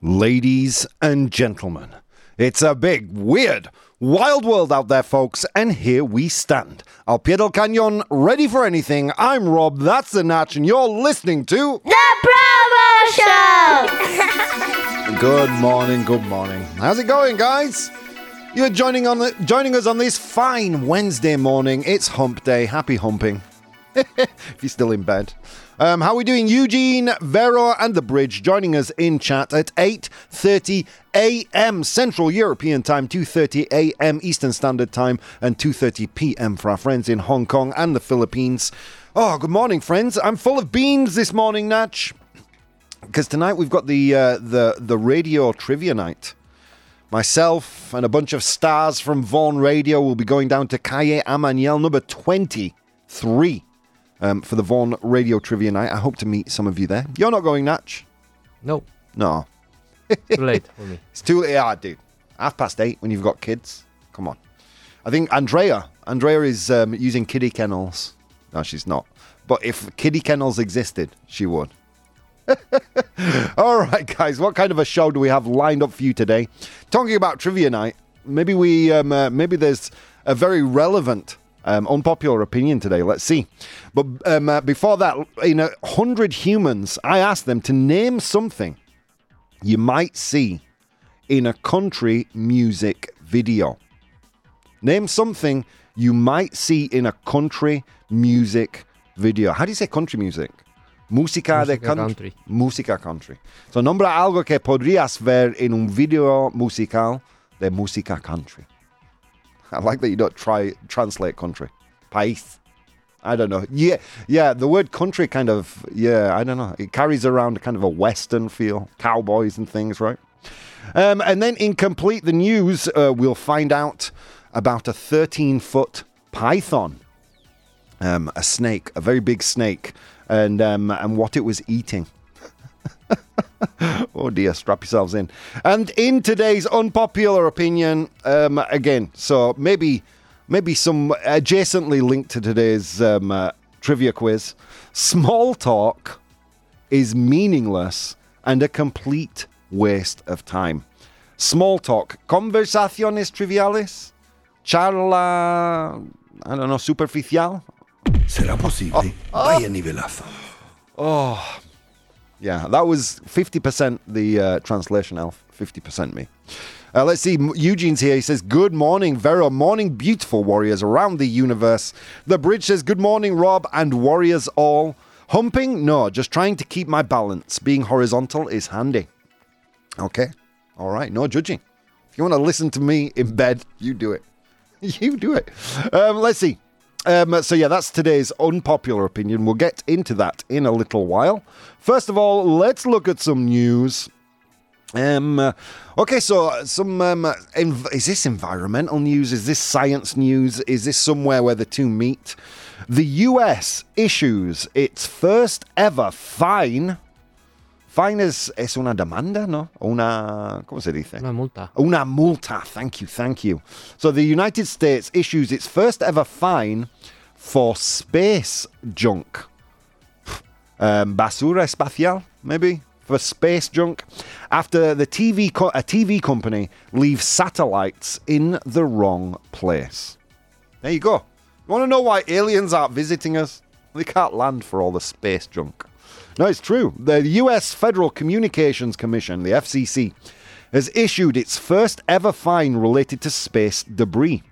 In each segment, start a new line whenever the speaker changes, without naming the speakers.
Ladies and gentlemen, it's a big, weird, wild world out there, folks, and here we stand. Al pie del cañon, ready for anything. I'm Rob, that's the Natch, and you're listening to.
The ProBoh Show!
Good morning, good morning. How's it going, guys? You're joining on the, joining us on this fine Wednesday morning. It's Hump Day. Happy humping. if you're still in bed. Um, how are we doing? Eugene, Vera, and the Bridge joining us in chat at 8:30 a.m. Central European Time, 2:30 a.m. Eastern Standard Time, and 2:30 p.m. for our friends in Hong Kong and the Philippines. Oh, good morning, friends. I'm full of beans this morning, Natch, because tonight we've got the uh, the the radio trivia night. Myself and a bunch of stars from Vaughan Radio will be going down to Calle Amaniel number 23 um, for the Vaughan Radio Trivia Night. I hope to meet some of you there. You're not going, Natch?
No,
No.
too late for me.
It's too late. Yeah, dude. Half past eight when you've got kids. Come on. I think Andrea, Andrea is um, using kiddie kennels. No, she's not. But if kiddie kennels existed, she would. All right, guys. What kind of a show do we have lined up for you today? Talking about trivia night. Maybe we, um, uh, maybe there's a very relevant, um, unpopular opinion today. Let's see. But um, uh, before that, in a hundred humans, I asked them to name something you might see in a country music video. Name something you might see in a country music video. How do you say country music? Música, de country.
country.
Música country. So nombra algo que podrías ver en un video musical de música country. I like that you don't try translate country. País. I don't know. Yeah, yeah. The word country kind of yeah. I don't know. It carries around kind of a western feel, cowboys and things, right? Um, and then in complete the news, uh, we'll find out about a 13 foot python, um, a snake, a very big snake, and um, and what it was eating. oh dear, strap yourselves in. And in today's unpopular opinion, um, again, so maybe maybe some adjacently linked to today's um, uh, trivia quiz. Small talk is meaningless and a complete waste of time. Small talk, conversaciones triviales, charla, I don't know, superficial.
¿Será posible? Vaya nivelazo.
Yeah, that was 50% the uh, translation, Elf. 50% me. Uh, let's see. Eugene's here. He says, Good morning, Vero. Morning, beautiful warriors around the universe. The bridge says, Good morning, Rob, and warriors all. Humping? No, just trying to keep my balance. Being horizontal is handy. Okay. All right. No judging. If you want to listen to me in bed, you do it. you do it. Um, let's see. Um, so, yeah, that's today's unpopular opinion. We'll get into that in a little while. First of all, let's look at some news. Um, okay, so some um, env- is this environmental news? Is this science news? Is this somewhere where the two meet? The US issues its first ever fine. Fine es, es una demanda, ¿no? Una, ¿cómo se dice?
Una multa.
Una multa. Thank you, thank you. So the United States issues its first ever fine for space junk. Um, basura espacial, maybe for space junk, after the TV co- a TV company leaves satellites in the wrong place. There you go. You want to know why aliens aren't visiting us? They can't land for all the space junk. No, it's true. The US Federal Communications Commission, the FCC, has issued its first ever fine related to space debris.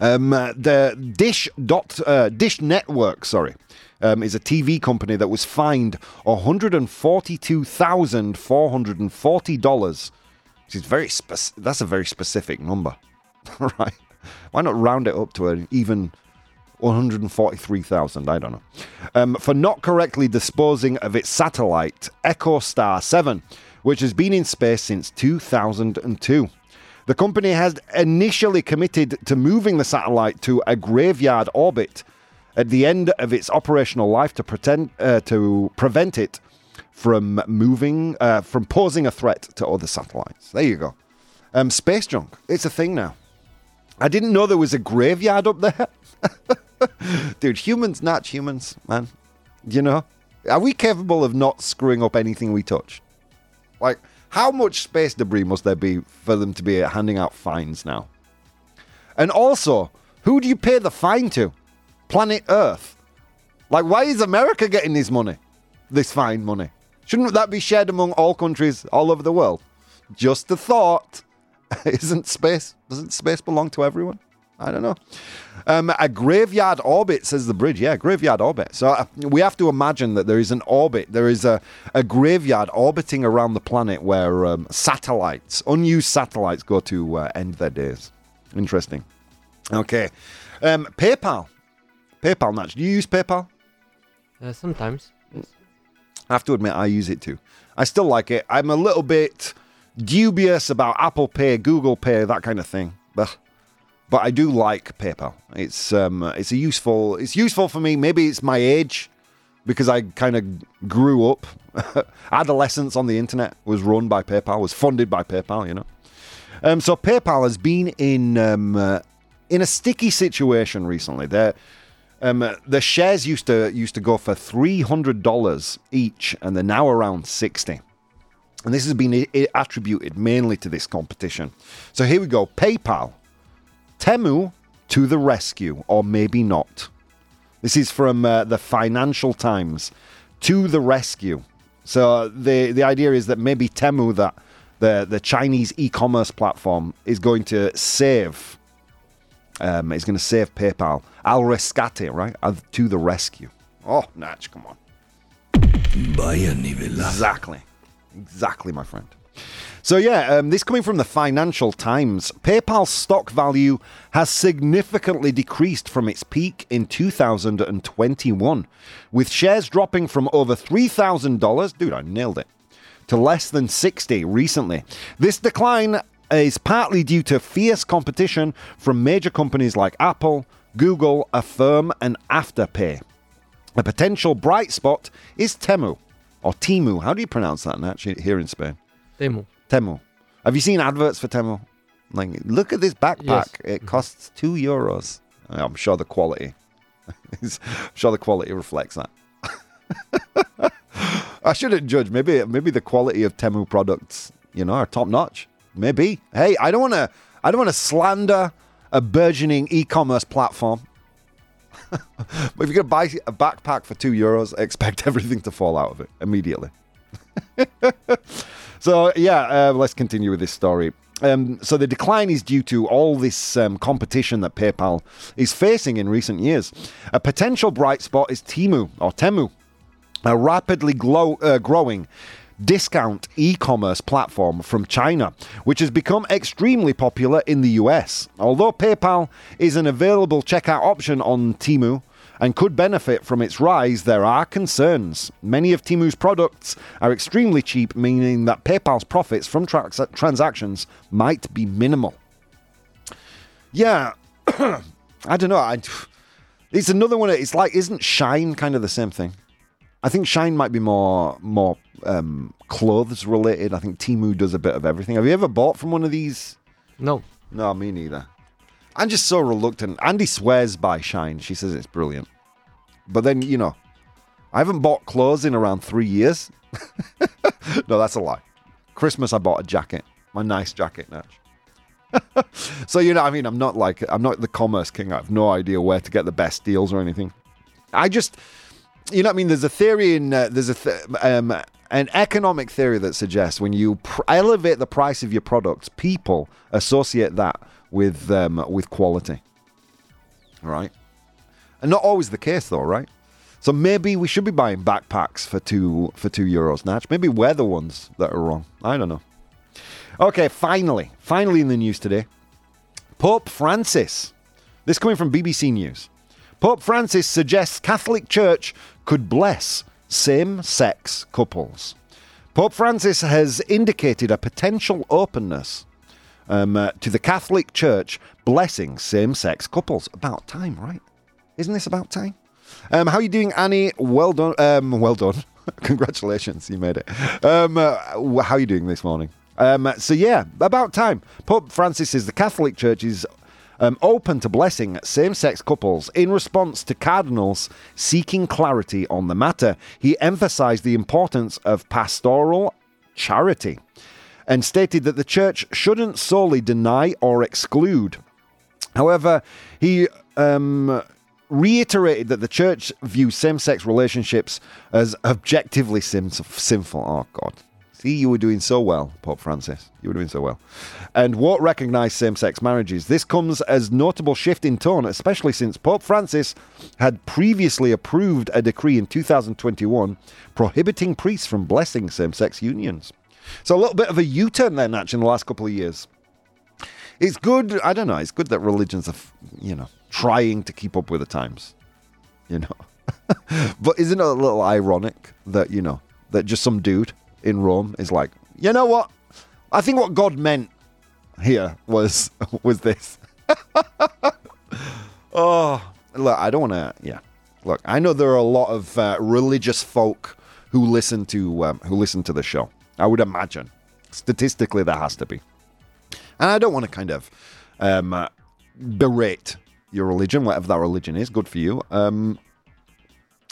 Um, uh, the Dish dot uh, Dish Network, sorry, um, is a TV company that was fined one hundred and forty-two thousand four hundred and forty dollars. Which is very spec- That's a very specific number, right? Why not round it up to an even 143,000, I don't know, um, for not correctly disposing of its satellite, EchoStar 7, which has been in space since 2002. The company has initially committed to moving the satellite to a graveyard orbit at the end of its operational life to pretend uh, to prevent it from moving, uh, from posing a threat to other satellites. There you go. Um, space junk. It's a thing now. I didn't know there was a graveyard up there. Dude, humans, not humans, man. You know? Are we capable of not screwing up anything we touch? Like, How much space debris must there be for them to be handing out fines now? And also, who do you pay the fine to? Planet Earth. Like, why is America getting this money? This fine money? Shouldn't that be shared among all countries all over the world? Just a thought. Isn't space, doesn't space belong to everyone? I don't know. Um, a graveyard orbit, says the bridge. Yeah, graveyard orbit. So uh, we have to imagine that there is an orbit. There is a, a graveyard orbiting around the planet where um, satellites, unused satellites, go to uh, end their days. Interesting. Okay. Um, PayPal. PayPal, Natch. Do you use PayPal?
Uh, sometimes.
I have to admit, I use it too. I still like it. I'm a little bit dubious about Apple Pay, Google Pay, that kind of thing. But but I do like PayPal. It's um it's a useful it's useful for me. Maybe it's my age because I kind of grew up. Adolescence on the internet was run by PayPal, was funded by PayPal. You know. Um, so PayPal has been in um, uh, in a sticky situation recently. They're um, the shares used to used to go for three hundred dollars each, and they're now around sixty. And this has been attributed mainly to this competition. So here we go: PayPal, Temu to the rescue, or maybe not. This is from uh, the Financial Times. To the rescue. So the the idea is that maybe Temu, that the the Chinese e-commerce platform, is going to save um, is going to save PayPal. Al rescate, right? To the rescue. Oh, Natch, come on.
Vaya.
Exactly. Exactly, my friend. So, yeah, um, this coming from the Financial Times. PayPal's stock value has significantly decreased from its peak in 2021, with shares dropping from over $3,000. Dude, I nailed it. To less than 60 recently. This decline is partly due to fierce competition from major companies like Apple, Google, Affirm, and Afterpay. A potential bright spot is Temu, or Timu. How do you pronounce that actually here in Spain?
Temu.
Temu. Have you seen adverts for Temu? Like, look at this backpack.
Yes.
It costs two euros. I'm sure the quality. I'm sure the quality reflects that. I shouldn't judge. Maybe maybe the quality of Temu products, you know, are top notch. Maybe. Hey, I don't want to. I don't want to slander a burgeoning e-commerce platform. but if you're gonna buy a backpack for two euros, expect everything to fall out of it immediately. So yeah, uh, let's continue with this story. Um, so the decline is due to all this um, competition that PayPal is facing in recent years. A potential bright spot is Timu or Temu, a rapidly glow, uh, growing discount e-commerce platform from China, which has become extremely popular in the US. Although PayPal is an available checkout option on Timu and could benefit from its rise, there are concerns. Many of Timu's products are extremely cheap, meaning that PayPal's profits from trans- transactions might be minimal. Yeah, I don't know. I, it's another one. It's like, isn't Shein kind of the same thing? I think Shein might be more more um, clothes related. I think Timu does a bit of everything. Have you ever bought from one of these?
No.
No, me neither. I'm just so reluctant. Andy swears by Shein. She says it's brilliant. But then, you know, I haven't bought clothes in around three years. no, that's a lie. Christmas, I bought a jacket. My nice jacket, Natch. so, you know, I mean, I'm not like, I'm not the commerce king. I have no idea where to get the best deals or anything. I just, you know I mean? There's a theory in, uh, there's a, th- um, an economic theory that suggests when you pr- elevate the price of your products, people associate that with um, with quality. All right, and not always the case though, right? So maybe we should be buying backpacks for two for two euros, Natch. Maybe we're the ones that are wrong. I don't know. Okay, finally, finally in the news today, Pope Francis. This coming from BBC News. Pope Francis suggests Catholic Church could bless same-sex couples. Pope Francis has indicated a potential openness um, uh, to the Catholic Church blessing same-sex couples. About time, right? Isn't this about time? Um, how are you doing, Annie? Well done. Um, well done. Congratulations, you made it. Um, uh, how are you doing this morning? Um, so yeah, about time. Pope Francis says the Catholic Church is um, open to blessing same-sex couples in response to cardinals seeking clarity on the matter. He emphasised the importance of pastoral charity. and stated that the church shouldn't solely deny or exclude. However, he um, reiterated that the church views same sex relationships as objectively sinful. Oh, God. See, you were doing so well, Pope Francis. You were doing so well. And won't recognise same sex marriages. This comes as notable shift in tone, especially since Pope Francis had previously approved a decree in 2021 prohibiting priests from blessing same sex unions. So a little bit of a U turn then, actually, in the last couple of years. It's good, I don't know, it's good that religions are, you know, trying to keep up with the times. You know. but isn't it a little ironic that, you know, that just some dude in Rome is like, you know what? I think what God meant here was was this. oh, look, I don't want to. Yeah, look, I know there are a lot of uh, religious folk who listen to um, who listen to the show. I would imagine, statistically, there has to be. And I don't want to kind of um, uh, berate your religion, whatever that religion is. Good for you. Um,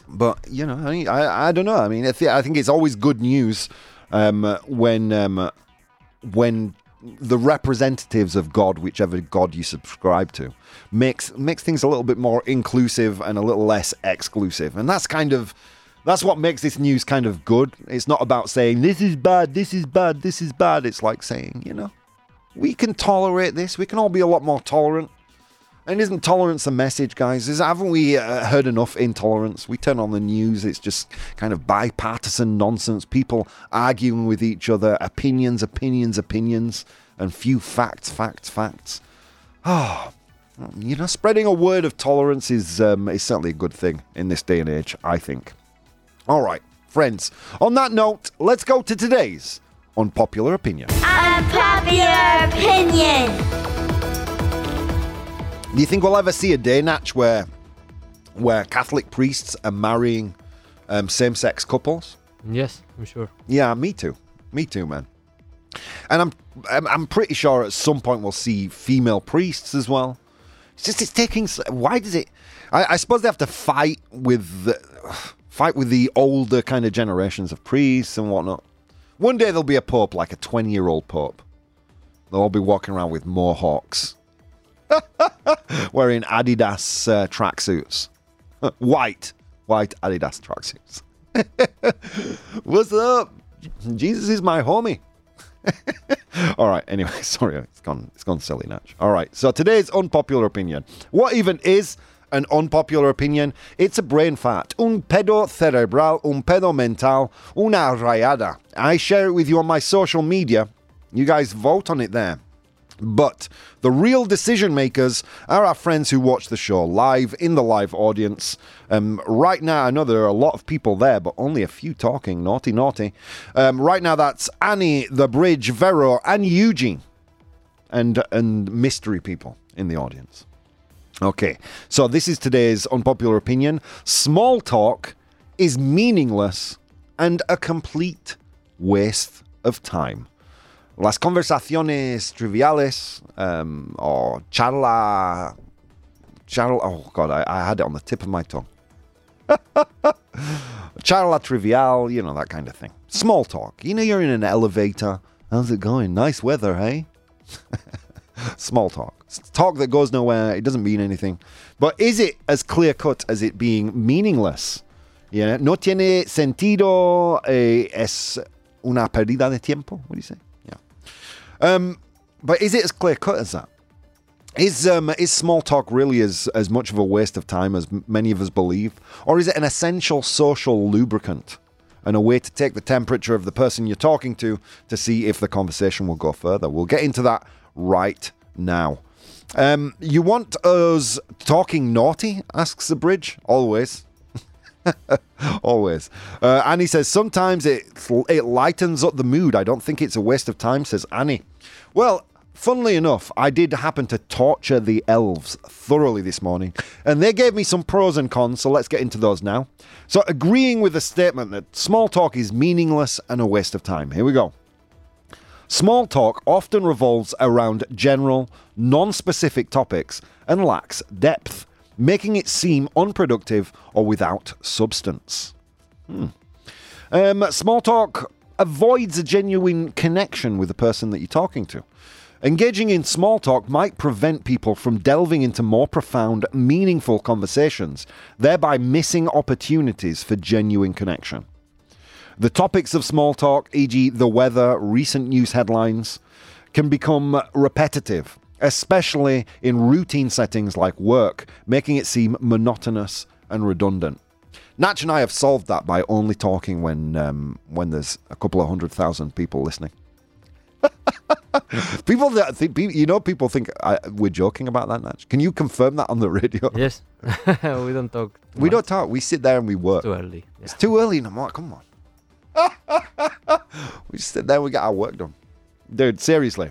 but you know, I, I, I don't know. I mean, I, th- I think it's always good news um, when um, when the representatives of God, whichever God you subscribe to, makes makes things a little bit more inclusive and a little less exclusive, and that's kind of that's what makes this news kind of good. It's not about saying this is bad, this is bad, this is bad. It's like saying, you know, we can tolerate this. We can all be a lot more tolerant. And isn't tolerance a message, guys? Is, haven't we uh, heard enough intolerance? We turn on the news, it's just kind of bipartisan nonsense. People arguing with each other, opinions, opinions, opinions, and few facts, facts, facts. Ah, oh, you know, spreading a word of tolerance is um, is certainly a good thing in this day and age. I think. All right, friends. On that note, let's go to today's unpopular opinion.
Unpopular opinion.
Do you think we'll ever see a day, Natch, where where Catholic priests are marrying um, same-sex couples?
Yes, I'm sure.
Yeah, me too. Me too, man. And I'm I'm, I'm pretty sure at some point we'll see female priests as well. It's just it's taking. Why does it? I, I suppose they have to fight with the, fight with the older kind of generations of priests and whatnot. One day there'll be a pope like a 20 year old pope. They'll all be walking around with mohawks wearing Adidas uh, tracksuits. white, white Adidas tracksuits. What's up? Jesus is my homie. All right. Anyway, sorry, it's gone. It's gone silly, Natch. All right. So today's unpopular opinion. What even is an unpopular opinion? It's a brain fart. Un pedo cerebral, un pedo mental, una rayada. I share it with you on my social media. You guys vote on it there. But the real decision makers are our friends who watch the show live in the live audience. Um, right now, I know there are a lot of people there, but only a few talking. Naughty, naughty. Um, right now, that's Annie, The Bridge, Vero, and Eugene, and and mystery people in the audience. Okay, so this is today's unpopular opinion. Small talk is meaningless and a complete waste of time. Las conversaciones triviales um, or charla. Charla. Oh, God, I, I had it on the tip of my tongue. charla trivial, you know, that kind of thing. Small talk. You know, you're in an elevator. How's it going? Nice weather, hey? Small talk. talk that goes nowhere. It doesn't mean anything. But is it as clear cut as it being meaningless? Yeah, no tiene sentido. Eh, es una pérdida de tiempo. What do you say? Um, but is it as clear cut as that? Is um, is small talk really as as much of a waste of time as many of us believe, or is it an essential social lubricant and a way to take the temperature of the person you're talking to to see if the conversation will go further? We'll get into that right now. Um, you want us talking naughty? asks the bridge. Always. Always. Uh, Annie says, sometimes it, it lightens up the mood. I don't think it's a waste of time, says Annie. Well, funnily enough, I did happen to torture the elves thoroughly this morning, and they gave me some pros and cons, so let's get into those now. So, agreeing with the statement that small talk is meaningless and a waste of time. Here we go. Small talk often revolves around general, non specific topics and lacks depth making it seem unproductive or without substance. Hmm. Um, small talk avoids a genuine connection with the person that you're talking to. Engaging in small talk might prevent people from delving into more profound, meaningful conversations, thereby missing opportunities for genuine connection. The topics of small talk, e.g., the weather, recent news headlines, can become repetitive, especially in routine settings like work, making it seem monotonous and redundant. Natch and I have solved that by only talking when um, when there's a couple of hundred thousand people listening. people that think, you know, people think I, we're joking about that. Natch, can you confirm that on the radio?
Yes. we don't talk.
We
much.
don't talk. We sit there and we work.
Too early. Yeah.
It's too early in the morning. Come on. we just sit there and we get our work done. Dude, seriously.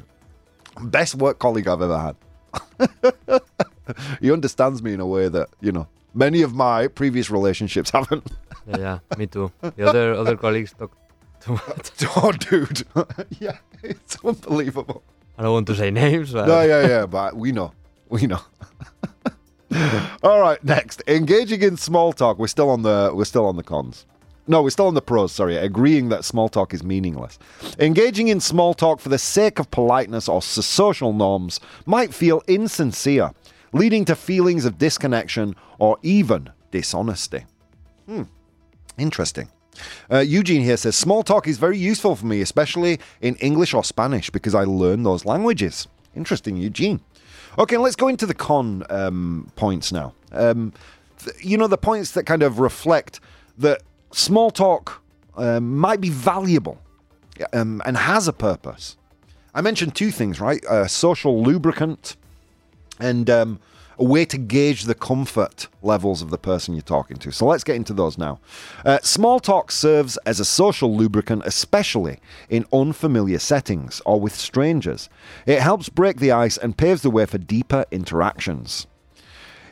Best work colleague I've ever had. he understands me in a way that, you know, many of my previous relationships haven't.
yeah, yeah, me too. The other other colleagues talk too much.
oh, dude. yeah, it's unbelievable.
I don't want to say names, but
No, yeah, yeah, but we know. We know. All right, next. Engaging in small talk. We're still on the we're still on the cons. No, we're still on the pros, sorry. Agreeing that small talk is meaningless. Engaging in small talk for the sake of politeness or social norms might feel insincere, leading to feelings of disconnection or even dishonesty. Hmm. Interesting. Uh, Eugene here says small talk is very useful for me, especially in English or Spanish, because I learn those languages. Interesting, Eugene. Okay, let's go into the con um, points now. Um, th- you know, the points that kind of reflect that small talk um, might be valuable um, and has a purpose. I mentioned two things, right? A social lubricant and um, a way to gauge the comfort levels of the person you're talking to. So let's get into those now. Uh, small talk serves as a social lubricant, especially in unfamiliar settings or with strangers. It helps break the ice and paves the way for deeper interactions.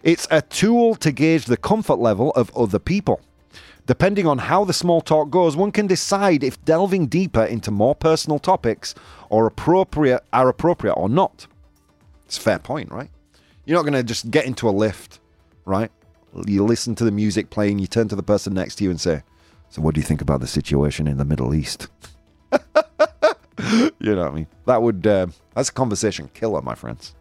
It's a tool to gauge the comfort level of other people. Depending on how the small talk goes, one can decide if delving deeper into more personal topics or appropriate are appropriate or not. It's a fair point, right? You're not going to just get into a lift, right? You listen to the music playing, you turn to the person next to you and say, So, what do you think about the situation in the Middle East? you know what I mean? That would, uh, that's a conversation killer, my friends.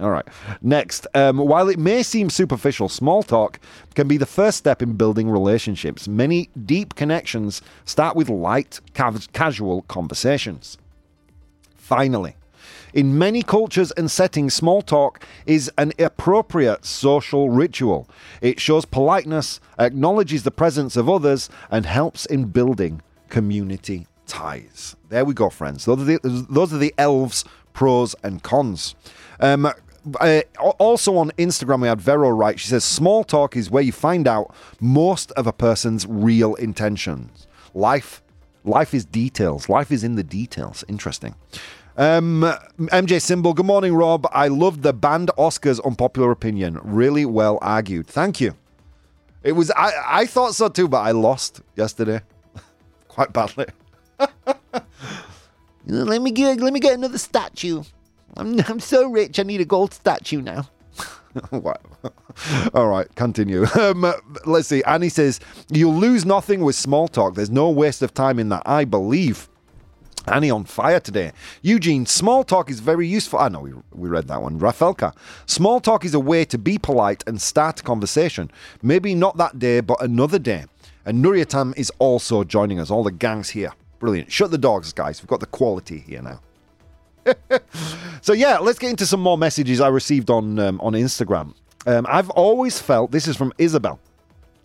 All right. Next, um, while it may seem superficial, small talk can be the first step in building relationships. Many deep connections start with light, ca- casual conversations. Finally, in many cultures and settings, small talk is an appropriate social ritual. It shows politeness, acknowledges the presence of others, and helps in building community ties. There we go, friends. Those are the, those are the elves' pros and cons. Um, uh, also on Instagram, we had Vero right. She says, Small talk is where you find out most of a person's real intentions. Life Life is details. Life is in the details. Interesting. Um, MJ Symbol, good morning, Rob. I loved the band Oscars unpopular opinion. Really well argued. Thank you. It was I, I thought so too, but I lost yesterday. Quite badly. let me get let me get another statue. I'm I'm so rich I need a gold statue now. Wow. All right, continue. Um, let's see. Annie says, You'll lose nothing with small talk. There's no waste of time in that, I believe. Annie on fire today. Eugene, small talk is very useful. I know we, we read that one. Rafelka, small talk is a way to be polite and start a conversation. Maybe not that day, but another day. And Nuriatam is also joining us. All the gangs here. Brilliant. Shut the dogs, guys. We've got the quality here now. So yeah, let's get into some more messages I received on um, on Instagram. Um, I've always felt this is from Isabel.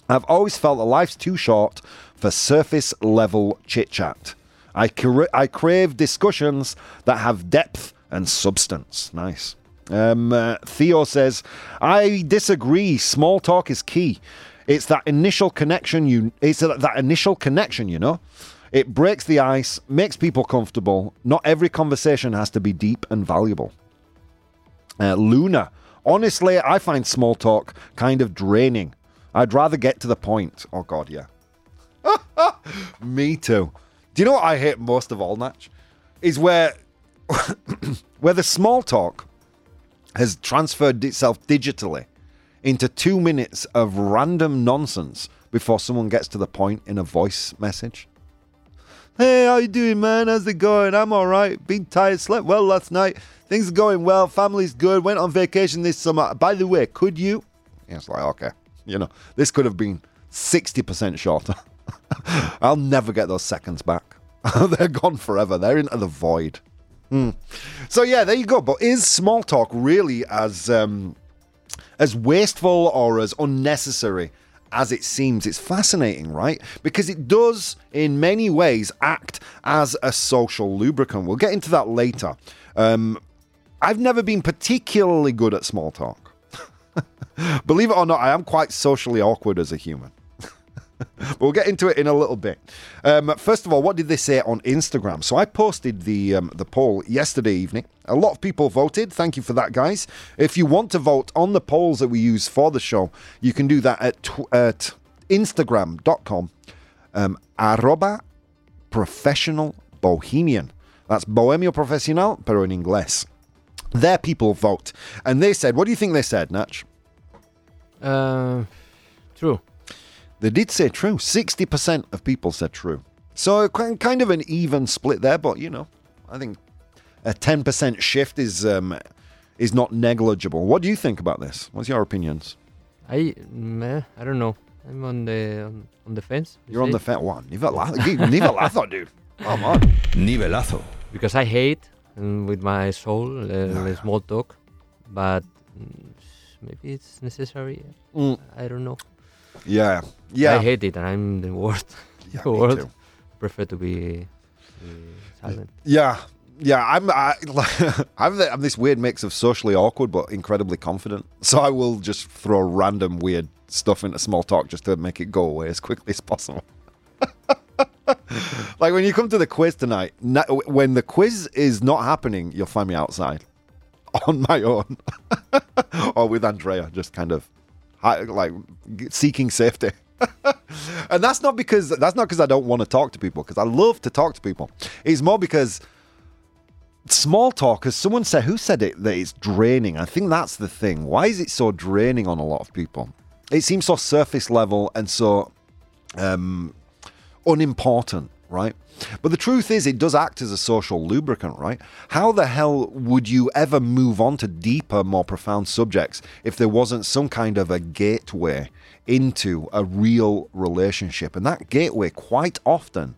I've always felt that life's too short for surface level chit chat. I cra- I crave discussions that have depth and substance. Nice. Um, uh, Theo says, I disagree. Small talk is key. It's that initial connection. You, it's that, that initial connection. You know, it breaks the ice, makes people comfortable. Not every conversation has to be deep and valuable. Uh, Luna, honestly, I find small talk kind of draining. I'd rather get to the point. Oh God, yeah. Me too. Do you know what I hate most of all, Natch? Is where where the small talk has transferred itself digitally into two minutes of random nonsense before someone gets to the point in a voice message. Hey, how you doing, man? How's it going? I'm all right. Been tired, slept well last night. Things are going well. Family's good. Went on vacation this summer. By the way, could you? It's like, okay. You know, this could have been 60% shorter. I'll never get those seconds back. They're gone forever. They're into the void. Hmm. So yeah, there you go. But is small talk really as um, as wasteful or as unnecessary as it seems? It's fascinating, right? Because it does, in many ways, act as a social lubricant. We'll get into that later. Um, I've never been particularly good at small talk. Believe it or not, I am quite socially awkward as a human. But we'll get into it in a little bit. Um, first of all, what did they say on Instagram? So I posted the um, the poll yesterday evening. A lot of people voted. Thank you for that, guys. If you want to vote on the polls that we use for the show, you can do that at, tw- at instagram.com um, arroba professional bohemian. That's bohemio profesional, pero en inglés. There people vote. And they said, what do you think they said, Natch?
Uh, true.
They did say true. 60% of people said true. So kind of an even split there, but you know, I think a 10% shift is um, is not negligible. What do you think about this? What's your opinions?
I meh, I don't know. I'm on the on, on the fence. you
You're on the fat one. Nivelazo, Nivelazo, dude. Come on.
Nivelazo.
because I hate um, with my soul uh, the small talk, but mm, maybe it's necessary.
Mm,
I don't know.
Yeah. Yeah.
I hate it, and I'm the worst.
yeah,
the worst.
too.
Prefer to be, be silent.
Yeah. Yeah, I'm I, I'm, the, I'm this weird mix of socially awkward but incredibly confident. So I will just throw random weird stuff into small talk just to make it go away as quickly as possible. like when you come to the quiz tonight, when the quiz is not happening, you'll find me outside on my own or with Andrea, just kind of like seeking safety. and that's not because that's not because I don't want to talk to people because I love to talk to people. It's more because small talk, as someone said, who said it that it's draining? I think that's the thing. Why is it so draining on a lot of people? It seems so surface level and so um, unimportant, right? But the truth is, it does act as a social lubricant, right? How the hell would you ever move on to deeper, more profound subjects if there wasn't some kind of a gateway into a real relationship? And that gateway, quite often,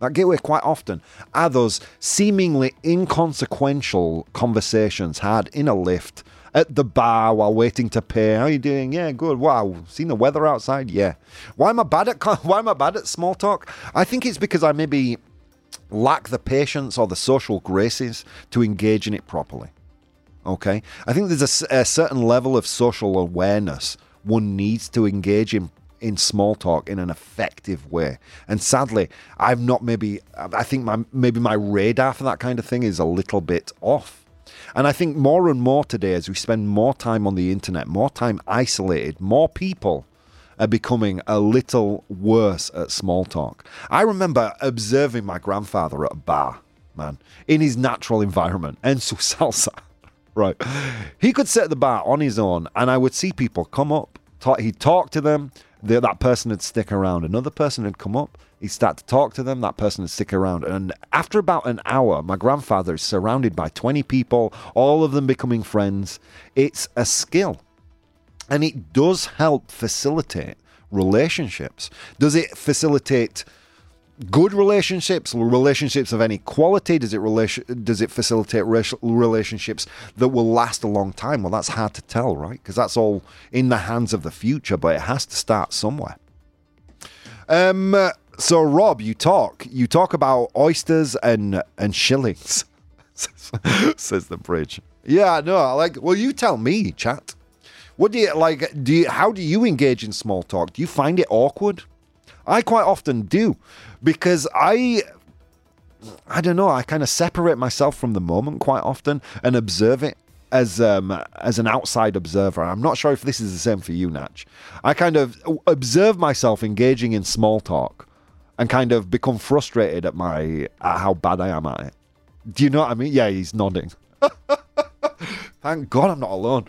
that gateway quite often are those seemingly inconsequential conversations had in a lift, at the bar while waiting to pay. How are you doing? Yeah, good. Wow, seen the weather outside? Yeah. Why am I bad at why am I bad at small talk? I think it's because I maybe lack the patience or the social graces to engage in it properly. Okay, I think there's a certain level of social awareness one needs to engage in in small talk in an effective way. And sadly, I've not maybe. I think my maybe my radar for that kind of thing is a little bit off. And I think more and more today, as we spend more time on the internet, more time isolated, more people are becoming a little worse at small talk. I remember observing my grandfather at a bar, man, in his natural environment, en su salsa. Right. He could sit at the bar on his own, and I would see people come up. Talk, he'd talk to them. That person would stick around. Another person would come up. He'd start to talk to them. That person would stick around. And after about an hour, my grandfather is surrounded by 20 people, all of them becoming friends. It's a skill. And it does help facilitate relationships. Does it facilitate good relationships, relationships of any quality? Does it relation, does it facilitate relationships that will last a long time? Well, that's hard to tell, right? Because that's all in the hands of the future, but it has to start somewhere. Um. So, Rob, you talk. You talk about oysters and and shillings. says the bridge. Yeah, no, I like. Well, you tell me, chat. What do you like? Do you, how do you engage in small talk? Do you find it awkward? I quite often do, because I, I don't know. I kind of separate myself from the moment quite often and observe it as um as an outside observer. I'm not sure if this is the same for you, Natch. I kind of observe myself engaging in small talk, and kind of become frustrated at my at how bad I am at it. Do you know what I mean? Yeah, he's nodding. Thank God I'm not alone.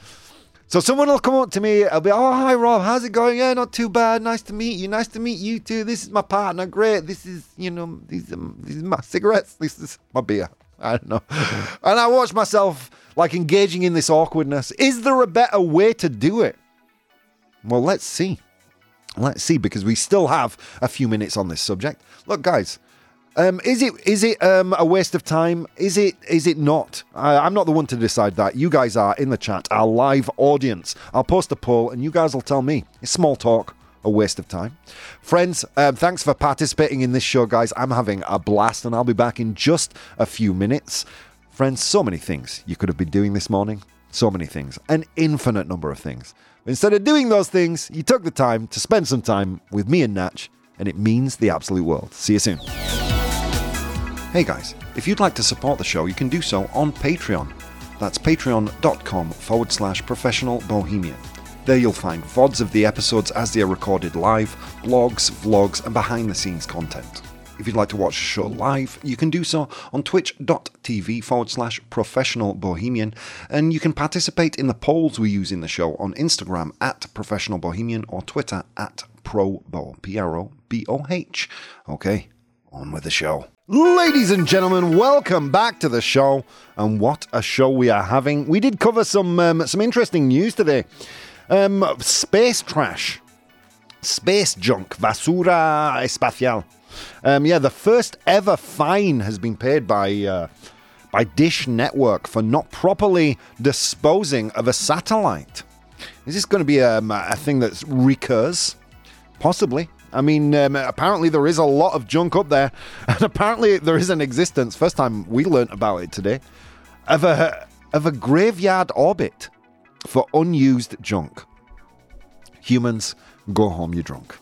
So someone will come up to me. I'll be, oh hi Rob, how's it going? Yeah, not too bad. Nice to meet you. Nice to meet you too. This is my partner. Great. This is you know these um, these are my cigarettes. This is my beer. I don't know. and I watch myself like engaging in this awkwardness. Is there a better way to do it? Well, let's see. Let's see because we still have a few minutes on this subject. Look, guys. Um, is it is it um, a waste of time? Is it is it not? I, I'm not the one to decide that. You guys are in the chat, our live audience. I'll post a poll, and you guys will tell me. It's small talk, a waste of time. Friends, um, thanks for participating in this show, guys. I'm having a blast, and I'll be back in just a few minutes. Friends, so many things you could have been doing this morning. So many things, an infinite number of things. Instead of doing those things, you took the time to spend some time with me and Natch, and it means the absolute world. See you soon. Hey guys, if you'd like to support the show, you can do so on Patreon. That's patreon.com forward slash professional bohemian. There you'll find VODs of the episodes as they are recorded live, blogs, vlogs, and behind the scenes content. If you'd like to watch the show live, you can do so on twitch.tv forward slash professional bohemian, and you can participate in the polls we use in the show on Instagram at professional bohemian or Twitter at probo, P R O B O H. Okay, on with the show. Ladies and gentlemen, welcome back to the show. And what a show we are having. We did cover some um, some interesting news today. Um, space trash, space junk, basura espacial. Um, yeah, the first ever fine has been paid by uh, by Dish Network for not properly disposing of a satellite. Is this going to be um, a thing that recurs? Possibly. I mean, um, apparently there is a lot of junk up there, and apparently there is an existence. First time we learnt about it today, of a of a graveyard orbit for unused junk. Humans, go home, you drunk.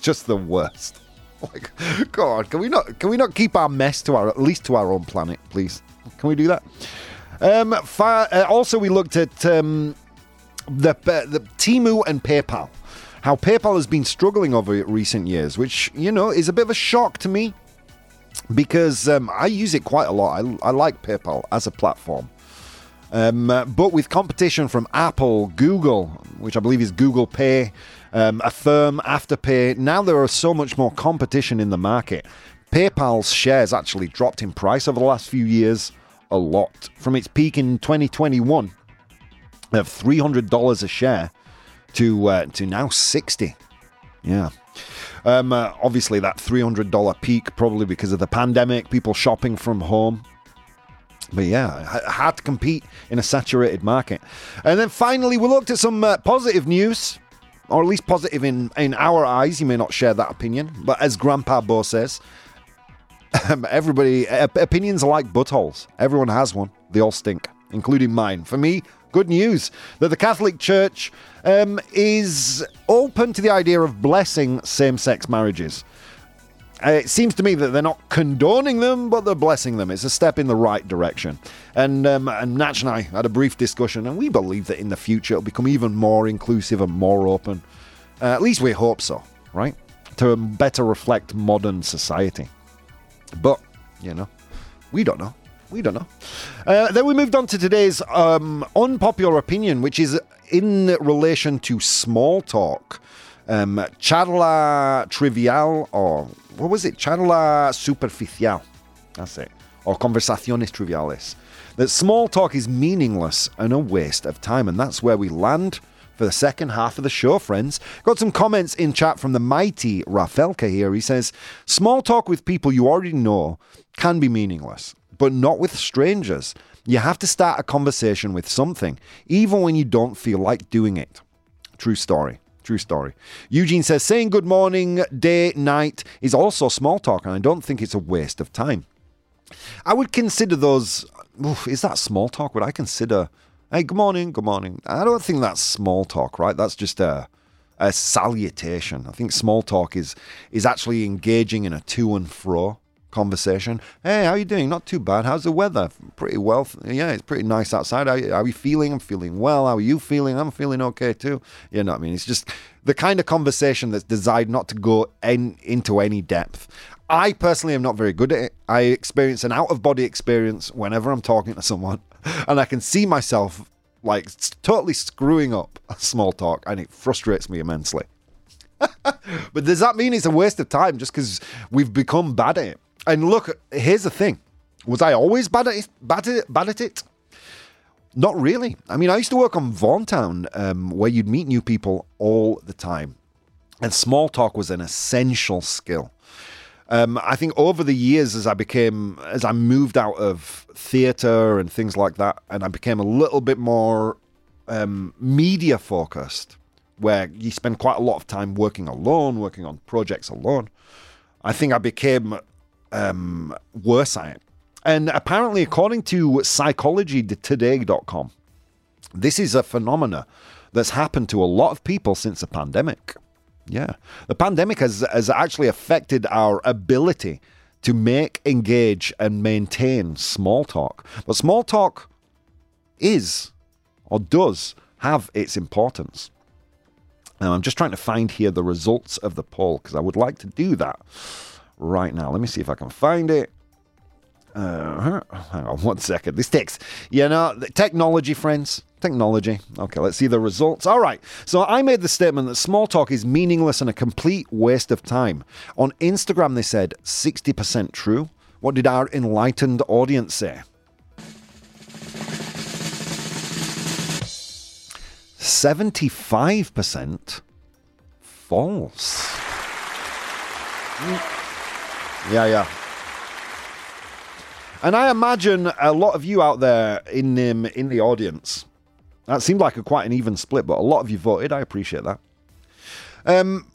Just the worst. Like, God, can we not can we not keep our mess to our at least to our own planet, please? Can we do that? Um, fi- uh, also, we looked at um, the uh, the Timu and PayPal how PayPal has been struggling over recent years, which, you know, is a bit of a shock to me because um, I use it quite a lot. I, I like PayPal as a platform. Um, uh, but with competition from Apple, Google, which I believe is Google Pay, um, Affirm, Afterpay, now there are so much more competition in the market. PayPal's shares actually dropped in price over the last few years a lot. From its peak in 2021 of $300 a share to uh, to now 60. Yeah. Um, uh, obviously, that $300 peak, probably because of the pandemic, people shopping from home. But yeah, hard to compete in a saturated market. And then finally, we looked at some uh, positive news, or at least positive in, in our eyes. You may not share that opinion, but as Grandpa Bo says, um, everybody, opinions are like buttholes. Everyone has one. They all stink, including mine. For me, good news that the Catholic Church um, is open to the idea of blessing same sex marriages. Uh, it seems to me that they're not condoning them, but they're blessing them. It's a step in the right direction. And, um, and Natch and I had a brief discussion, and we believe that in the future it'll become even more inclusive and more open. Uh, at least we hope so, right? To better reflect modern society. But, you know, we don't know. We don't know. Uh, then we moved on to today's um, unpopular opinion, which is in relation to small talk. Um, charla trivial, or what was it? Charla superficial. That's it. Or conversaciones triviales. That small talk is meaningless and a waste of time. And that's where we land for the second half of the show, friends. Got some comments in chat from the mighty Rafelka here. He says, Small talk with people you already know can be meaningless but not with strangers. You have to start a conversation with something, even when you don't feel like doing it. True story. True story. Eugene says saying good morning, day, night is also small talk, and I don't think it's a waste of time. I would consider those. Oof, is that small talk? Would I consider, hey, good morning, good morning? I don't think that's small talk, right? That's just a, a salutation. I think small talk is is actually engaging in a to and fro conversation. Hey, how you doing? Not too bad. How's the weather? Pretty well. Yeah, it's pretty nice outside. How, are you feeling? I'm feeling well. How are you feeling? I'm feeling okay too. You know what I mean? It's just the kind of conversation that's designed not to go in, into any depth. I personally am not very good at it. I experience an out of body experience whenever I'm talking to someone, and I can see myself like totally screwing up small talk, and it frustrates me immensely. but does that mean it's a waste of time just because we've become bad at it? And look, here's the thing: was I always bad at it? Bad at? Bad at it? Not really. I mean, I used to work on Vaughantown, um, where you'd meet new people all the time, and small talk was an essential skill. Um, I think over the years, as I became, as I moved out of theatre and things like that, and I became a little bit more um, media focused, where you spend quite a lot of time working alone, working on projects alone. I think I became um, worse at it. And apparently, according to psychologytoday.com, this is a phenomena that's happened to a lot of people since the pandemic. Yeah. The pandemic has, has actually affected our ability to make, engage, and maintain small talk. But small talk is or does have its importance. Now, I'm just trying to find here the results of the poll because I would like to do that right now. Let me see if I can find it. Uh, hang on one second. This takes, you know, technology, friends. Technology. Okay, let's see the results. All right. So I made the statement that small talk is meaningless and a complete waste of time. On Instagram, they said 60% true. What did our enlightened audience say? 75% false. Yeah, yeah. And I imagine a lot of you out there in um, in the audience. That seemed like a quite an even split, but a lot of you voted. I appreciate that. Um,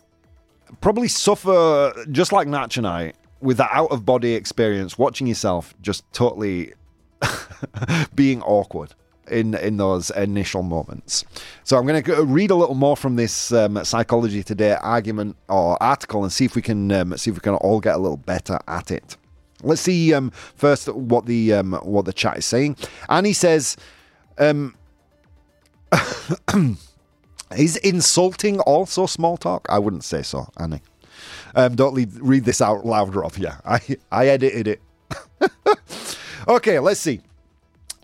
probably suffer just like Natch and I with that out of body experience, watching yourself just totally being awkward in in those initial moments. So I'm going to read a little more from this um, Psychology Today argument or article and see if we can um, see if we can all get a little better at it. Let's see um, first what the um, what the chat is saying. Annie says, um, "Is insulting also small talk?" I wouldn't say so, Annie. Um, don't read this out loud, Rob. Yeah, I I edited it. okay, let's see.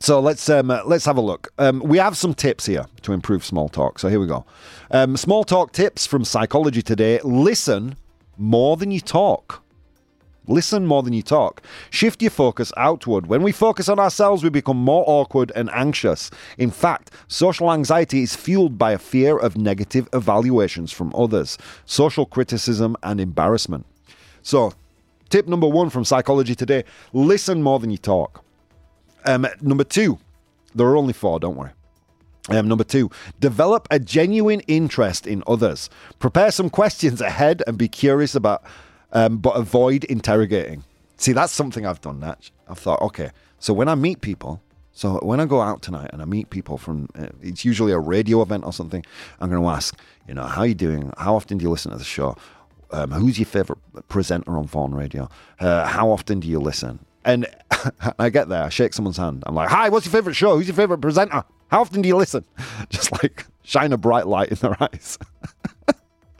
So let's um, uh, let's have a look. Um, we have some tips here to improve small talk. So here we go. Um, small talk tips from Psychology Today. Listen more than you talk. Listen more than you talk. Shift your focus outward. When we focus on ourselves, we become more awkward and anxious. In fact, social anxiety is fueled by a fear of negative evaluations from others, social criticism, and embarrassment. So, tip number one from Psychology Today listen more than you talk. Um, number two, there are only four, don't worry. Um, number two, develop a genuine interest in others. Prepare some questions ahead and be curious about um, but avoid interrogating. See, that's something I've done, Natch. I've thought, okay, so when I meet people, so when I go out tonight and I meet people from, uh, it's usually a radio event or something, I'm going to ask, you know, how are you doing? How often do you listen to the show? Um, who's your favorite presenter on phone radio? Uh, how often do you listen? And I get there, I shake someone's hand. I'm like, hi, what's your favorite show? Who's your favorite presenter? How often do you listen? Just like shine a bright light in their eyes.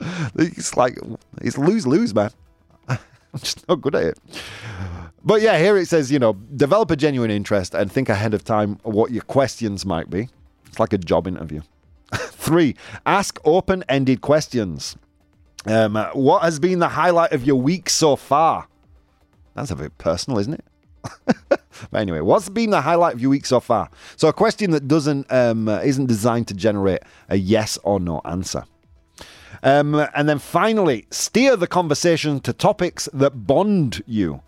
it's like, it's lose lose, man. I'm just not good at it. But yeah, here it says, you know, develop a genuine interest and think ahead of time what your questions might be. It's like a job interview. Three, ask open ended questions. Um, what has been the highlight of your week so far? That's a bit personal, isn't it? but anyway, what's been the highlight of your week so far? So a question that doesn't um, isn't designed to generate a yes or no answer. Um, and then finally, steer the conversation to topics that bond you.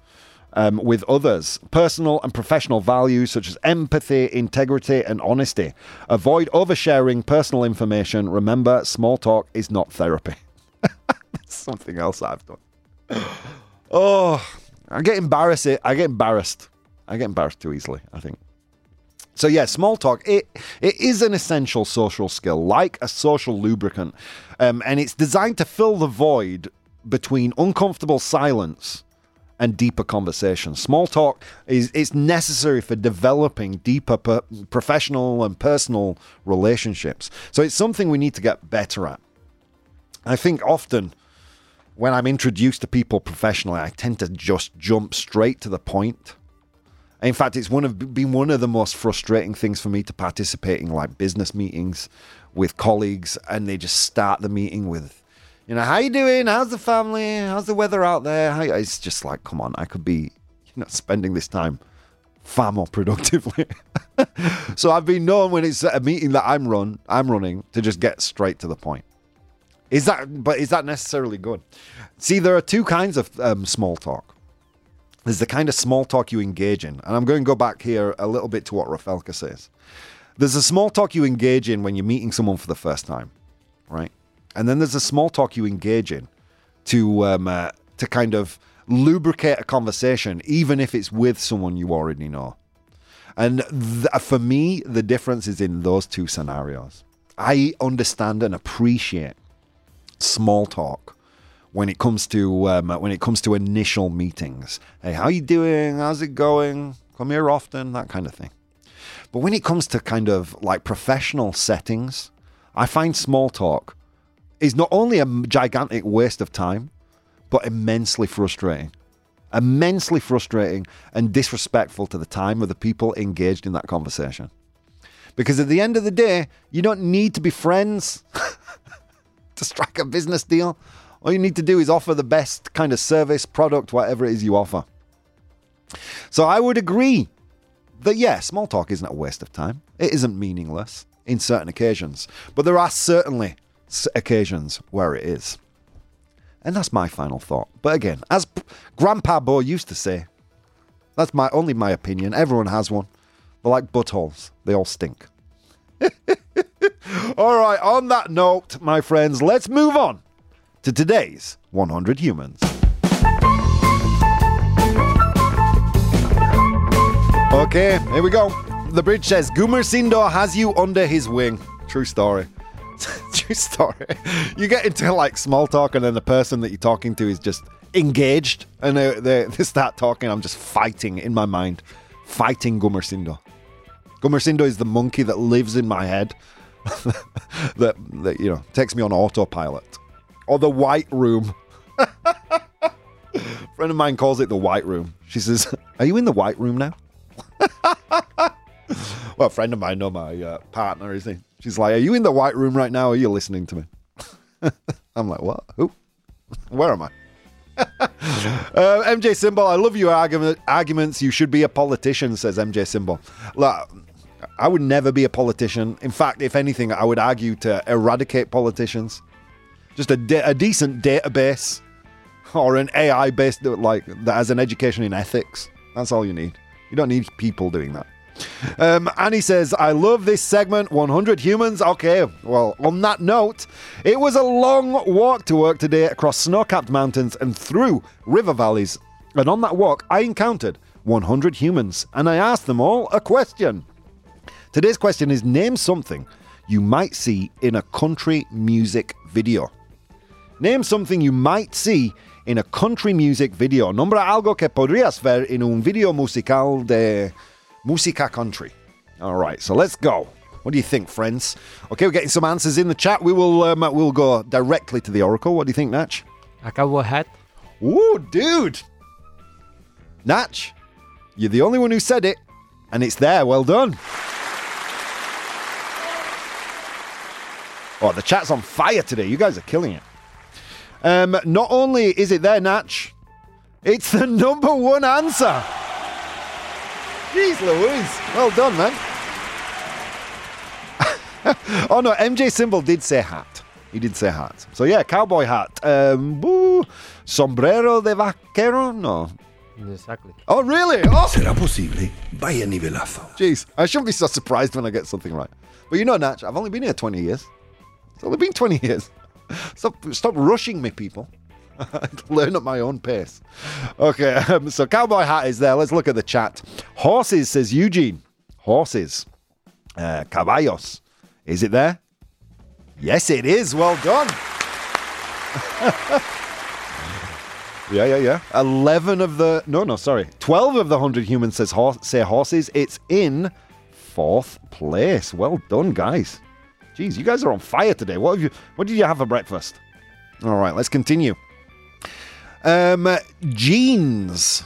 Um, with others, personal and professional values such as empathy, integrity, and honesty. Avoid oversharing personal information. Remember, small talk is not therapy. That's something else I've done. Oh, I get embarrassed. I get embarrassed. I get embarrassed too easily. I think. So yeah, small talk. It it is an essential social skill, like a social lubricant, um, and it's designed to fill the void between uncomfortable silence and deeper conversation. Small talk is it's necessary for developing deeper per- professional and personal relationships. So it's something we need to get better at. I think often when I'm introduced to people professionally, I tend to just jump straight to the point In fact, it's one of been one of the most frustrating things for me to participate in like business meetings with colleagues, and they just start the meeting with, you know, how you doing? How's the family? How's the weather out there? How, it's just like, come on, I could be, you know, spending this time far more productively. so I've been known when it's a meeting that I'm run, I'm running to just get straight to the point. Is that, but is that necessarily good? See, there are two kinds of um, small talk. There's the kind of small talk you engage in, and I'm going to go back here a little bit to what Rafelka says. There's a small talk you engage in when you're meeting someone for the first time, right? And then there's a small talk you engage in to um, uh, to kind of lubricate a conversation, even if it's with someone you already know. And th- for me, the difference is in those two scenarios. I understand and appreciate small talk when it comes to um, when it comes to initial meetings. Hey, how you doing? How's it going? Come here often, that kind of thing. But when it comes to kind of like professional settings, I find small talk is not only a gigantic waste of time, but immensely frustrating. Immensely frustrating and disrespectful to the time of the people engaged in that conversation. Because at the end of the day, you don't need to be friends to strike a business deal. All you need to do is offer the best kind of service, product, whatever it is you offer. So I would agree that, yeah, small talk isn't a waste of time. It isn't meaningless in certain occasions. But there are certainly occasions where it is. And that's my final thought. But again, as Grandpa Bo used to say, that's my only my opinion. Everyone has one. They're like buttholes. They all stink. all right, on that note, my friends, let's move on to today's 100 Humans. Okay, here we go. The bridge says Gumersindo has you under his wing. True story. True story. You get into like small talk, and then the person that you're talking to is just engaged, and they, they, they start talking. I'm just fighting in my mind, fighting Gumersindo. Gumersindo is the monkey that lives in my head, that, that you know takes me on autopilot, or the white room. A friend of mine calls it the white room. She says, "Are you in the white room now?" well, a friend of mine, no, my uh, partner, is he? She's like, "Are you in the white room right now? Are you listening to me?" I'm like, "What? Who? Where am I?" uh, MJ Symbol, I love your argument, arguments. You should be a politician, says MJ Symbol. Look, I would never be a politician. In fact, if anything, I would argue to eradicate politicians. Just a, de- a decent database or an AI based, like that has an education in ethics. That's all you need. You don't need people doing that. Um, Annie says, I love this segment, 100 humans. Okay, well, on that note, it was a long walk to work today across snow capped mountains and through river valleys. And on that walk, I encountered 100 humans and I asked them all a question. Today's question is Name something you might see in a country music video. Name something you might see in a country music video. Nombra algo que podrías ver en un video musical de música country. All right, so let's go. What do you think, friends? Okay, we're getting some answers in the chat. We will um, we'll go directly to the oracle. What do you think, Natch?
A cowboy hat.
Ooh, dude. Natch, you're the only one who said it, and it's there. Well done. Oh, the chat's on fire today. You guys are killing it. Um, not only is it there, Natch, it's the number one answer. Jeez Louise. Well done, man. oh, no, MJ Symbol did say hat. He did say hat. So, yeah, cowboy hat. Um, boo, sombrero de vaquero? No.
Exactly.
Oh, really? Oh,
¿Será posible? Vaya nivelazo.
jeez. I shouldn't be so surprised when I get something right. But you know, Natch, I've only been here 20 years. It's only been 20 years. Stop, stop rushing me, people. Learn at my own pace. Okay, um, so cowboy hat is there. Let's look at the chat. Horses, says Eugene. Horses. Uh, caballos. Is it there? Yes, it is. Well done. yeah, yeah, yeah. 11 of the. No, no, sorry. 12 of the 100 humans says hor- say horses. It's in fourth place. Well done, guys. Jeez, you guys are on fire today. What have you? What did you have for breakfast? All right, let's continue. Um, jeans.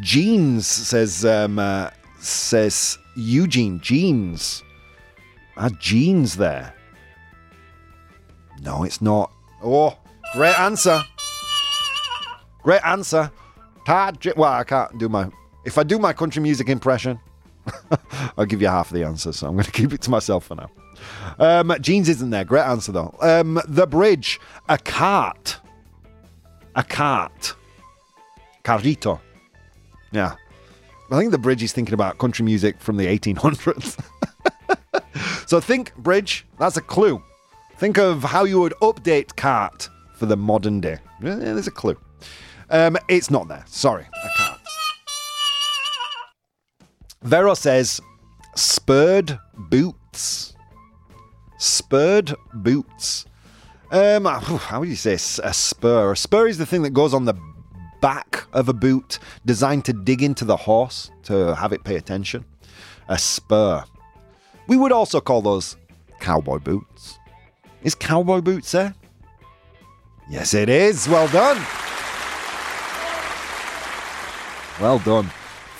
Jeans says um, uh, says Eugene jeans. Are jeans there? No, it's not. Oh, great answer. Great answer. Tad Well, I can't do my. If I do my country music impression, I'll give you half the answer. So I'm going to keep it to myself for now. Um, jeans isn't there. Great answer though. Um, the bridge. A cart. A cart. Carrito. Yeah. I think the bridge is thinking about country music from the 1800s. so think bridge. That's a clue. Think of how you would update cart for the modern day. Yeah, there's a clue. Um, it's not there. Sorry, I can't. Vero says spurred boots. Spurred boots. Um, how would you say a spur? A spur is the thing that goes on the back of a boot, designed to dig into the horse to have it pay attention. A spur. We would also call those cowboy boots. Is cowboy boots there? Yes, it is. Well done. Well done.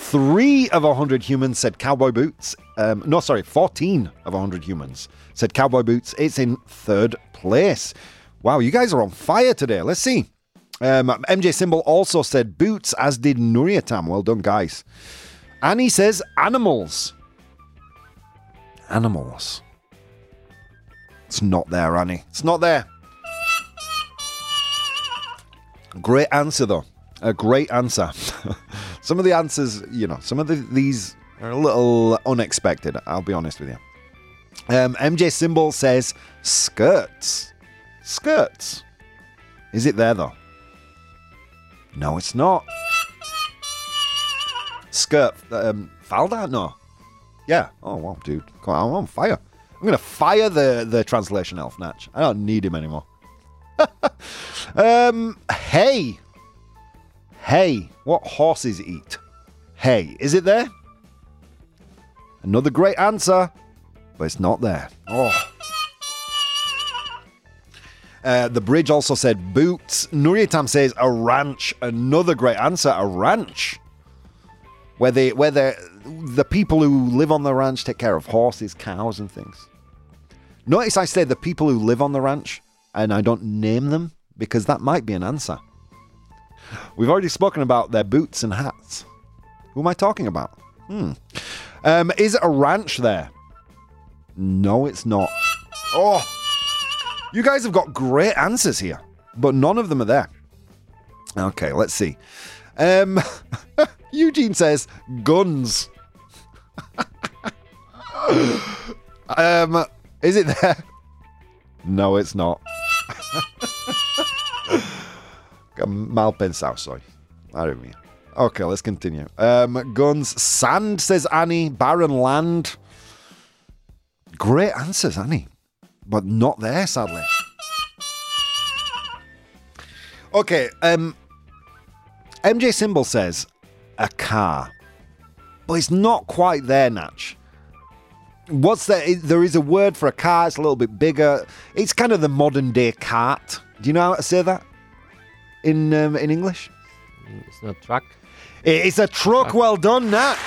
Three of a hundred humans said cowboy boots. Um, no, sorry, 14 of a hundred humans said cowboy boots. It's in third place. Wow, you guys are on fire today. Let's see. Um, MJ Symbol also said boots, as did Nuriatam. Well done, guys. Annie says animals. Animals. It's not there, Annie. It's not there. Great answer, though. A great answer. some of the answers, you know, some of the, these are a little unexpected. I'll be honest with you. Um, MJ Symbol says skirts. Skirts. Is it there, though? No, it's not. Skirt. Um, Falda? No. Yeah. Oh, wow, dude. Come on, I'm on fire. I'm going to fire the, the translation elf, Natch. I don't need him anymore. um, hay. Hay. What horses eat? Hay. Is it there? Another great answer, but it's not there. Oh. Uh, the bridge also said boots. Nuriatam says a ranch. Another great answer. A ranch. Where they, where they, the people who live on the ranch take care of horses, cows, and things. Notice I say the people who live on the ranch, and I don't name them because that might be an answer. We've already spoken about their boots and hats. Who am I talking about? Hmm. Um, is it a ranch there? No, it's not. Oh, you guys have got great answers here, but none of them are there. Okay, let's see. Um, Eugene says guns. um, is it there? No, it's not. Mal pensado soy. Madre mía. Okay, let's continue. Um, guns. Sand, says Annie. Barren land. Great answers, Annie. But not there, sadly. Okay, um, MJ Symbol says a car. But it's not quite there, Natch. What's there? There is a word for a car. It's a little bit bigger. It's kind of the modern day cart. Do you know how to say that in um, in English?
It's not truck.
It's a truck. Well done, Nat.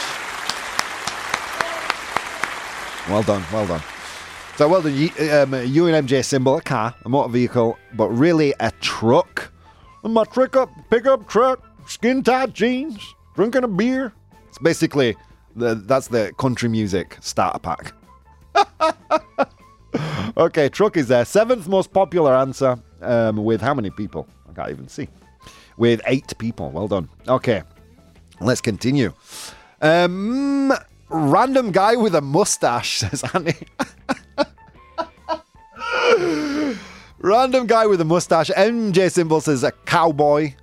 Well done. Well done. So well done. You, um, you and MJ symbol a car, a motor vehicle, but really a truck. My trick up pickup truck, skin tight jeans, drinking a beer. It's basically the that's the country music starter pack. okay, truck is there. Seventh most popular answer. Um, with how many people? I can't even see. With eight people. Well done. Okay, let's continue. Um, random guy with a mustache says Annie. random guy with a mustache. MJ symbol says a cowboy.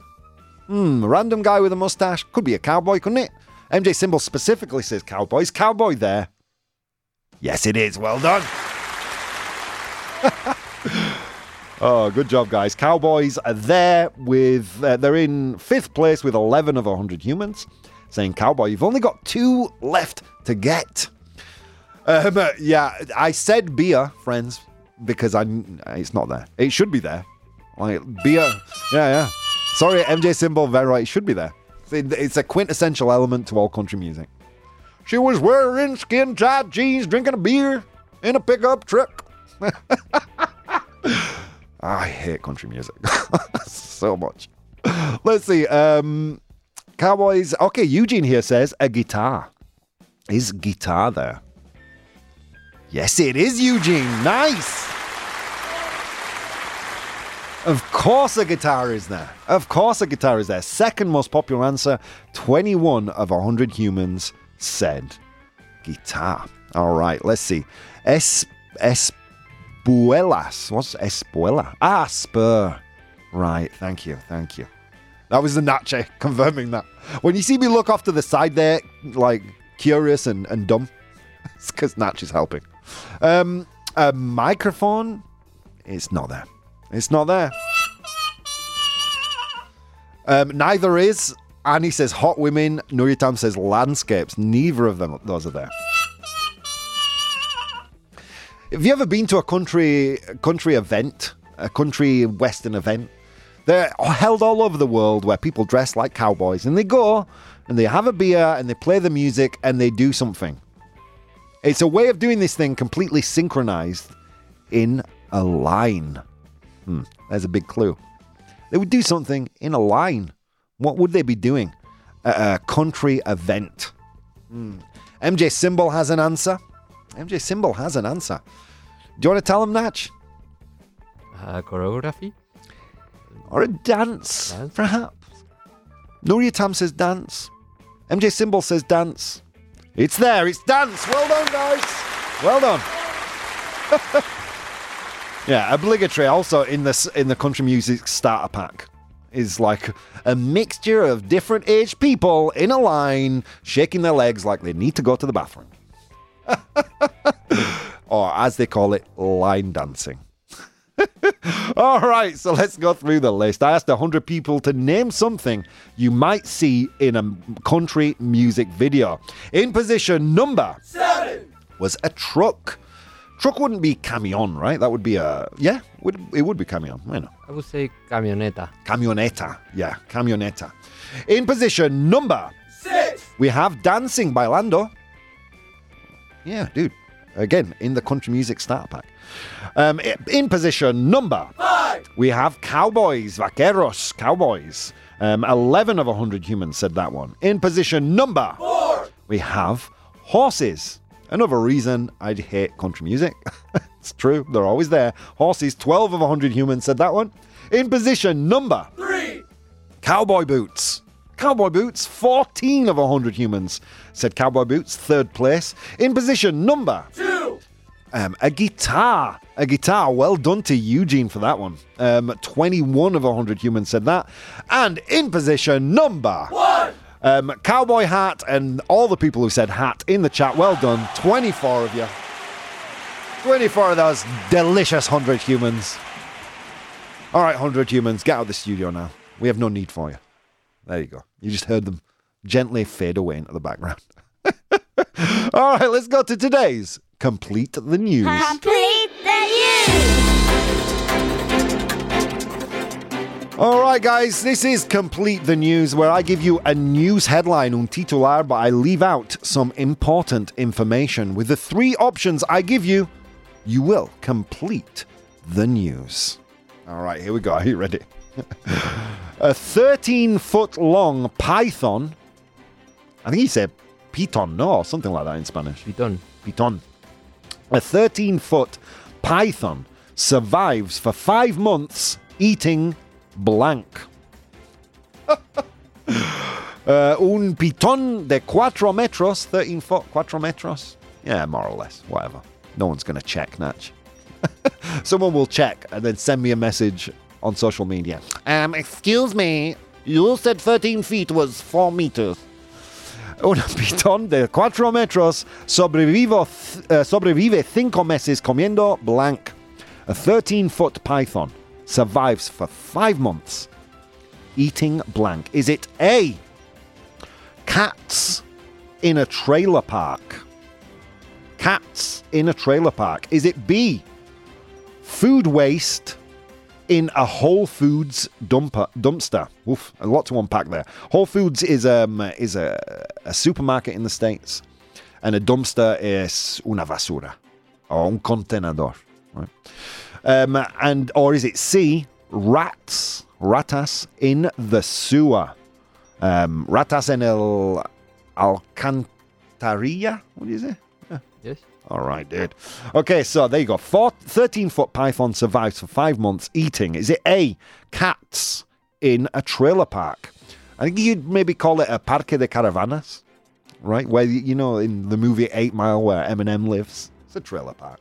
Hmm, random guy with a mustache. Could be a cowboy, couldn't it? MJ symbol specifically says cowboys. Cowboy there. Yes, it is. Well done. oh, good job, guys. Cowboys are there with, uh, they're in fifth place with 11 of 100 humans. Saying cowboy, you've only got two left to get. Um, uh, yeah, I said beer, friends, because I it's not there. It should be there. Like beer. Yeah, yeah. Sorry, MJ symbol, very right. It should be there. It's a quintessential element to all country music. She was wearing skin tight jeans, drinking a beer in a pickup truck. I hate country music so much. Let's see. Um, Cowboys. Okay, Eugene here says a guitar. Is guitar there? Yes, it is, Eugene. Nice. Of course, a guitar is there. Of course, a guitar is there. Second most popular answer 21 of 100 humans said guitar. All right, let's see. Es, espuelas. What's espuela? Ah, spur. Right, thank you, thank you. That was the Nache confirming that. When you see me look off to the side there, like curious and, and dumb, it's because Natch is helping. Um, a microphone, it's not there. It's not there. Um, neither is. Annie says hot women. Nuritam says landscapes. Neither of them, those are there. Have you ever been to a country country event, a country western event? They're held all over the world where people dress like cowboys and they go and they have a beer and they play the music and they do something. It's a way of doing this thing completely synchronized in a line. Hmm, there's a big clue. They would do something in a line. What would they be doing at a country event? Hmm. MJ Symbol has an answer. MJ Symbol has an answer. Do you want to tell him, Natch?
Uh, choreography?
Or a dance,
Dance?
perhaps? Nuria Tam says dance. MJ Symbol says dance. It's there, it's dance. Well done, guys. Well done. yeah, obligatory also in this in the country music starter pack is like a mixture of different aged people in a line shaking their legs like they need to go to the bathroom. or as they call it, line dancing. All right, so let's go through the list. I asked 100 people to name something you might see in a country music video. In position number seven was a truck. Truck wouldn't be camion, right? That would be a yeah. Would it would be camion? I know.
I would say camioneta.
Camioneta. Yeah, camioneta. In position number six, we have Dancing by Lando. Yeah, dude. Again, in the country music starter pack. Um, in position number five, we have Cowboys, Vaqueros, Cowboys. Um, 11 of 100 humans said that one. In position number four, we have Horses. Another reason I'd hate country music. it's true, they're always there. Horses, 12 of 100 humans said that one. In position number three, Cowboy boots. Cowboy boots, 14 of 100 humans said cowboy boots, third place. In position number two, um, a guitar. A guitar. Well done to Eugene for that one. Um, 21 of 100 humans said that. And in position number one, um, cowboy hat. And all the people who said hat in the chat, well done. 24 of you. 24 of those delicious 100 humans. All right, 100 humans, get out of the studio now. We have no need for you. There you go. You just heard them gently fade away into the background. All right, let's go to today's Complete the News.
Complete the news.
All right, guys, this is Complete the News, where I give you a news headline, un titular, but I leave out some important information. With the three options I give you, you will complete the news. All right, here we go. Are you ready? a 13 foot long python. I think he said piton, no, or something like that in Spanish.
Piton.
Piton. A 13 foot python survives for five months eating blank. uh, un piton de cuatro metros, 13 foot, cuatro metros. Yeah, more or less, whatever. No one's going to check, Natch. Someone will check and then send me a message on social media. Um, excuse me, you said 13 feet was 4 meters. Un pitón de cuatro metros sobrevivo, uh, sobrevive cinco meses comiendo blank. A 13 foot python survives for five months eating blank. Is it A? Cats in a trailer park? Cats in a trailer park. Is it B? Food waste in a Whole Foods dumper, dumpster. Oof, a lot to unpack there. Whole Foods is um is a, a supermarket in the states, and a dumpster is una basura or un contenedor. Right? Um, and or is it C? Rats, ratas in the sewer. Um, ratas en el alcantarilla. What is it? All right, dude. Okay, so there you go. Four, 13 foot python survives for five months eating. Is it A, cats in a trailer park? I think you'd maybe call it a parque de caravanas, right? Where, you know, in the movie Eight Mile where Eminem lives, it's a trailer park.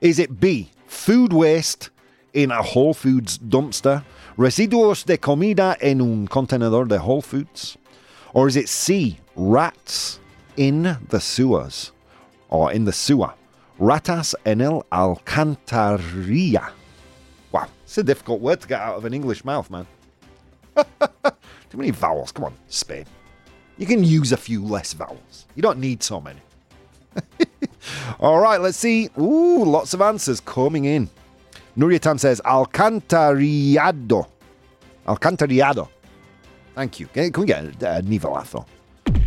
Is it B, food waste in a Whole Foods dumpster? Residuos de comida en un contenedor de Whole Foods? Or is it C, rats in the sewers? Or in the sewer? Ratas en el alcantarilla. Wow, it's a difficult word to get out of an English mouth, man. Too many vowels. Come on, Spain. You can use a few less vowels. You don't need so many. All right, let's see. Ooh, lots of answers coming in. Nuria Tam says alcantarillado. Alcantarillado. Thank you. Can can we get a, a nivelazo?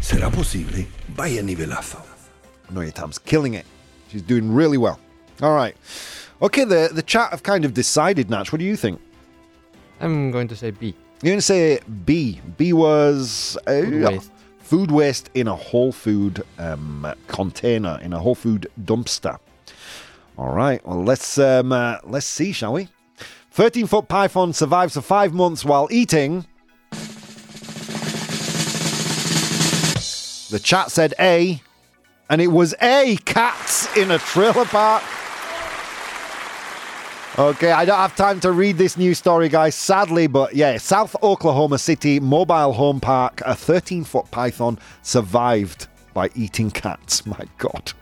¿Será posible? Vaya nivelazo.
Nuria Tam's killing it. She's doing really well. All right. Okay, the, the chat have kind of decided, Natch. What do you think?
I'm going to say B.
You're going to say B. B was uh,
Food waste.
food waste in a whole food um, container, in a whole food dumpster. All right. Well, let's um, uh, let's see, shall we? 13 foot python survives for five months while eating. The chat said A, and it was A. Cats in a trailer park. Okay, I don't have time to read this news story, guys, sadly, but yeah, South Oklahoma City mobile home park, a 13 foot python survived by eating cats. My God.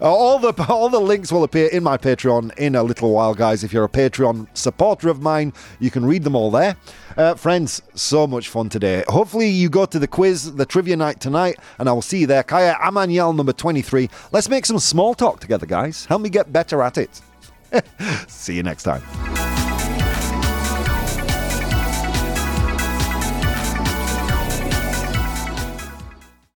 All the all the links will appear in my Patreon in a little while, guys. If you're a Patreon supporter of mine, you can read them all there. Uh, friends, so much fun today. Hopefully, you go to the quiz, the trivia night tonight, and I will see you there. Kaya Amaniel, number 23. Let's make some small talk together, guys. Help me get better at it. See you next time.